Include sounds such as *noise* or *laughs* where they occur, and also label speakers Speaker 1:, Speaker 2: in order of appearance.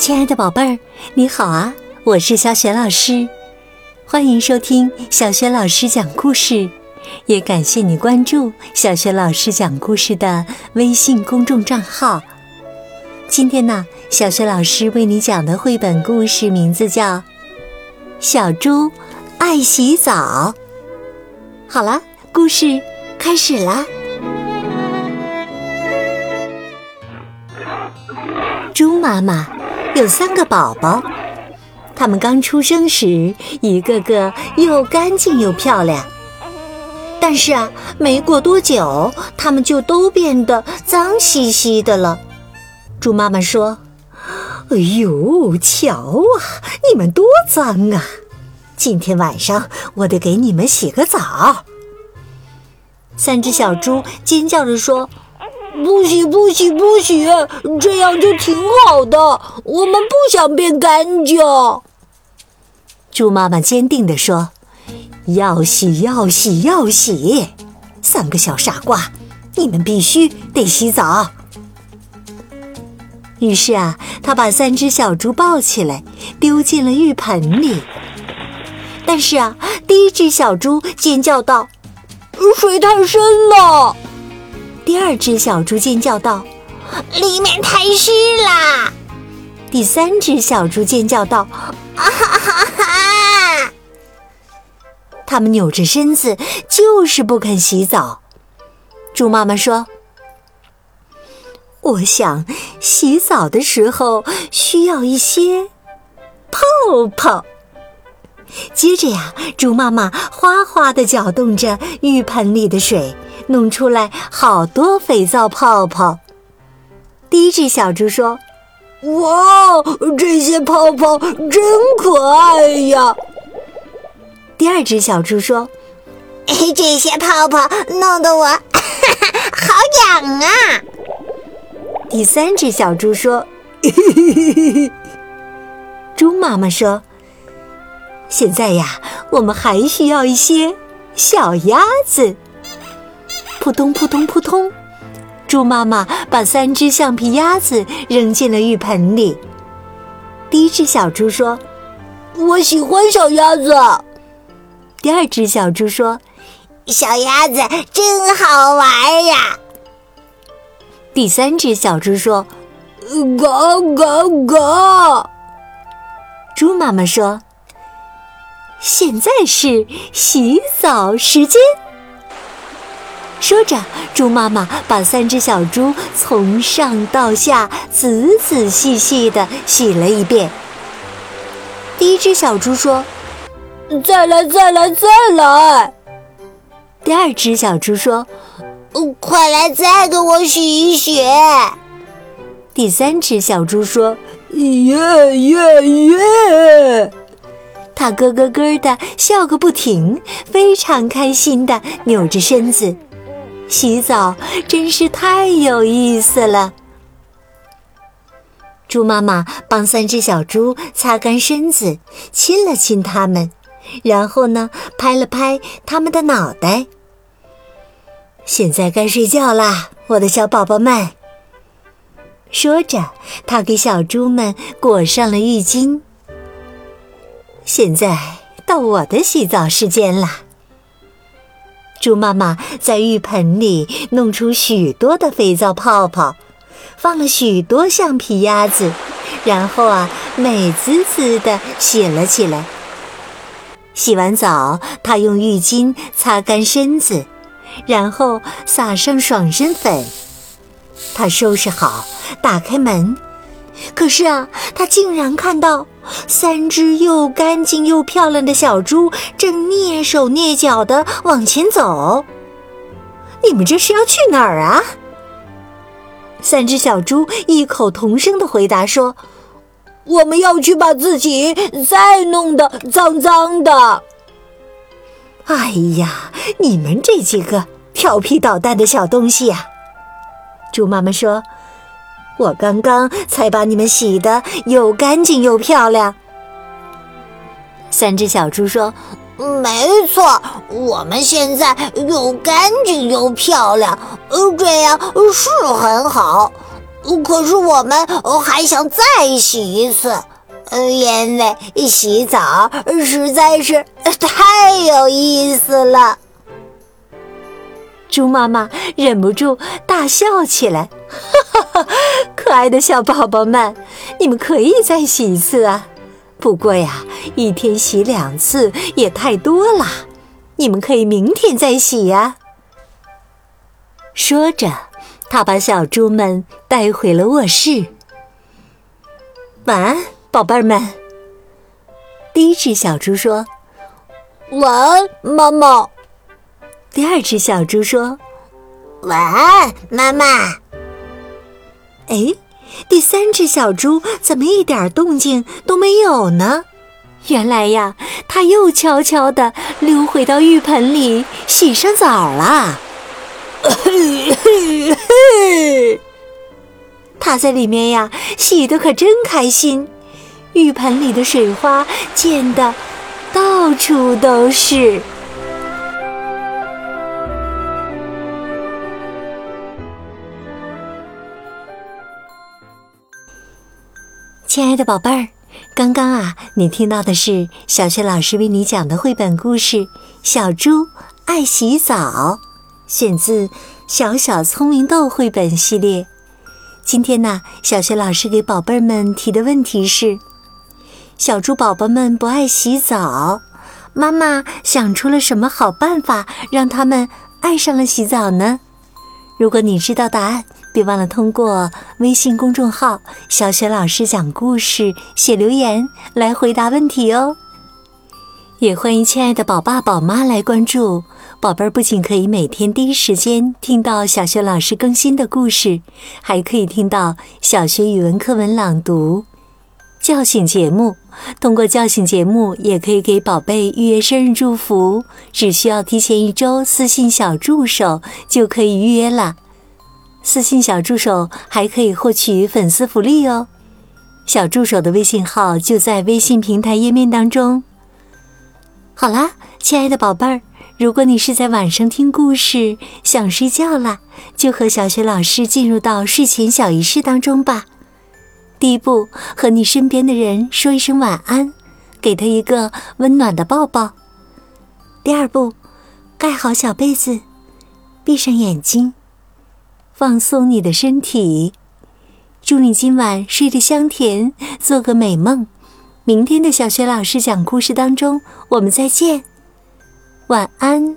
Speaker 1: 亲爱的宝贝儿，你好啊！我是小雪老师，欢迎收听小雪老师讲故事，也感谢你关注小雪老师讲故事的微信公众账号。今天呢，小雪老师为你讲的绘本故事名字叫《小猪爱洗澡》。好了，故事开始啦！猪妈妈。有三个宝宝，他们刚出生时，一个个又干净又漂亮。但是啊，没过多久，他们就都变得脏兮兮的了。猪妈妈说：“哎呦，瞧啊，你们多脏啊！今天晚上我得给你们洗个澡。”三只小猪尖叫着说。
Speaker 2: 不洗不洗不洗，这样就挺好的。我们不想变干净。
Speaker 1: 猪妈妈坚定地说：“要洗要洗要洗！三个小傻瓜，你们必须得洗澡。”于是啊，他把三只小猪抱起来，丢进了浴盆里。但是啊，第一只小猪尖叫道：“
Speaker 2: 水太深了！”
Speaker 1: 第二只小猪尖叫道：“
Speaker 3: 里面太湿啦！”
Speaker 1: 第三只小猪尖叫道：“啊哈哈哈！”他们扭着身子，就是不肯洗澡。猪妈妈说：“我想洗澡的时候需要一些泡泡。”接着呀，猪妈妈哗哗的搅动着浴盆里的水。弄出来好多肥皂泡泡。第一只小猪说：“
Speaker 2: 哇，这些泡泡真可爱呀！”
Speaker 1: 第二只小猪说：“
Speaker 3: 这些泡泡弄得我哈 *laughs* 哈好痒啊！”
Speaker 1: 第三只小猪说：“猪妈妈说，现在呀，我们还需要一些小鸭子。”扑通扑通扑通，猪妈妈把三只橡皮鸭子扔进了浴盆里。第一只小猪说：“
Speaker 2: 我喜欢小鸭子。”
Speaker 1: 第二只小猪说：“
Speaker 3: 小鸭子真好玩呀。”
Speaker 1: 第三只小猪说：“
Speaker 2: 嘎嘎嘎！”
Speaker 1: 猪妈妈说：“现在是洗澡时间。”说着，猪妈妈把三只小猪从上到下仔仔细细地洗了一遍。第一只小猪说：“
Speaker 2: 再来，再来，再来。”
Speaker 1: 第二只小猪说：“
Speaker 3: 快来，再给我洗一洗。”
Speaker 1: 第三只小猪说：“
Speaker 2: 耶耶耶！”
Speaker 1: 它咯咯咯的笑个不停，非常开心的扭着身子。洗澡真是太有意思了。猪妈妈帮三只小猪擦干身子，亲了亲它们，然后呢，拍了拍它们的脑袋。现在该睡觉啦，我的小宝宝们。说着，他给小猪们裹上了浴巾。现在到我的洗澡时间啦。猪妈妈在浴盆里弄出许多的肥皂泡泡，放了许多橡皮鸭子，然后啊，美滋滋的洗了起来。洗完澡，她用浴巾擦干身子，然后撒上爽身粉。她收拾好，打开门。可是啊，他竟然看到三只又干净又漂亮的小猪正蹑手蹑脚地往前走。你们这是要去哪儿啊？三只小猪异口同声地回答说：“
Speaker 2: 我们要去把自己再弄得脏脏的。”
Speaker 1: 哎呀，你们这几个调皮捣蛋的小东西呀！猪妈妈说。我刚刚才把你们洗的又干净又漂亮。三只小猪说：“
Speaker 3: 没错，我们现在又干净又漂亮，呃，这样是很好。可是我们还想再洗一次，因为洗澡实在是太有意思了。
Speaker 1: 猪妈妈忍不住大笑起来，哈哈哈！可爱的小宝宝们，你们可以再洗一次啊！不过呀，一天洗两次也太多了，你们可以明天再洗呀。说着，他把小猪们带回了卧室。晚安，宝贝儿们。第一只小猪说：“
Speaker 2: 晚安，妈妈。”
Speaker 1: 第二只小猪说：“
Speaker 3: 晚安，妈妈。”
Speaker 1: 哎，第三只小猪怎么一点动静都没有呢？原来呀，它又悄悄地溜回到浴盆里洗上澡了。嘿嘿嘿！它在里面呀，洗的可真开心，浴盆里的水花溅得到处都是。亲爱的宝贝儿，刚刚啊，你听到的是小雪老师为你讲的绘本故事《小猪爱洗澡》，选自《小小聪明豆》绘本系列。今天呢，小雪老师给宝贝儿们提的问题是：小猪宝宝们不爱洗澡，妈妈想出了什么好办法让他们爱上了洗澡呢？如果你知道答案，别忘了通过微信公众号“小雪老师讲故事”写留言来回答问题哦。也欢迎亲爱的宝爸宝妈来关注宝贝儿，不仅可以每天第一时间听到小雪老师更新的故事，还可以听到小学语文课文朗读、叫醒节目。通过叫醒节目，也可以给宝贝预约生日祝福，只需要提前一周私信小助手就可以预约了。私信小助手还可以获取粉丝福利哦，小助手的微信号就在微信平台页面当中。好啦，亲爱的宝贝儿，如果你是在晚上听故事想睡觉了，就和小雪老师进入到睡前小仪式当中吧。第一步，和你身边的人说一声晚安，给他一个温暖的抱抱。第二步，盖好小被子，闭上眼睛。放松你的身体，祝你今晚睡得香甜，做个美梦。明天的小学老师讲故事当中，我们再见，晚安。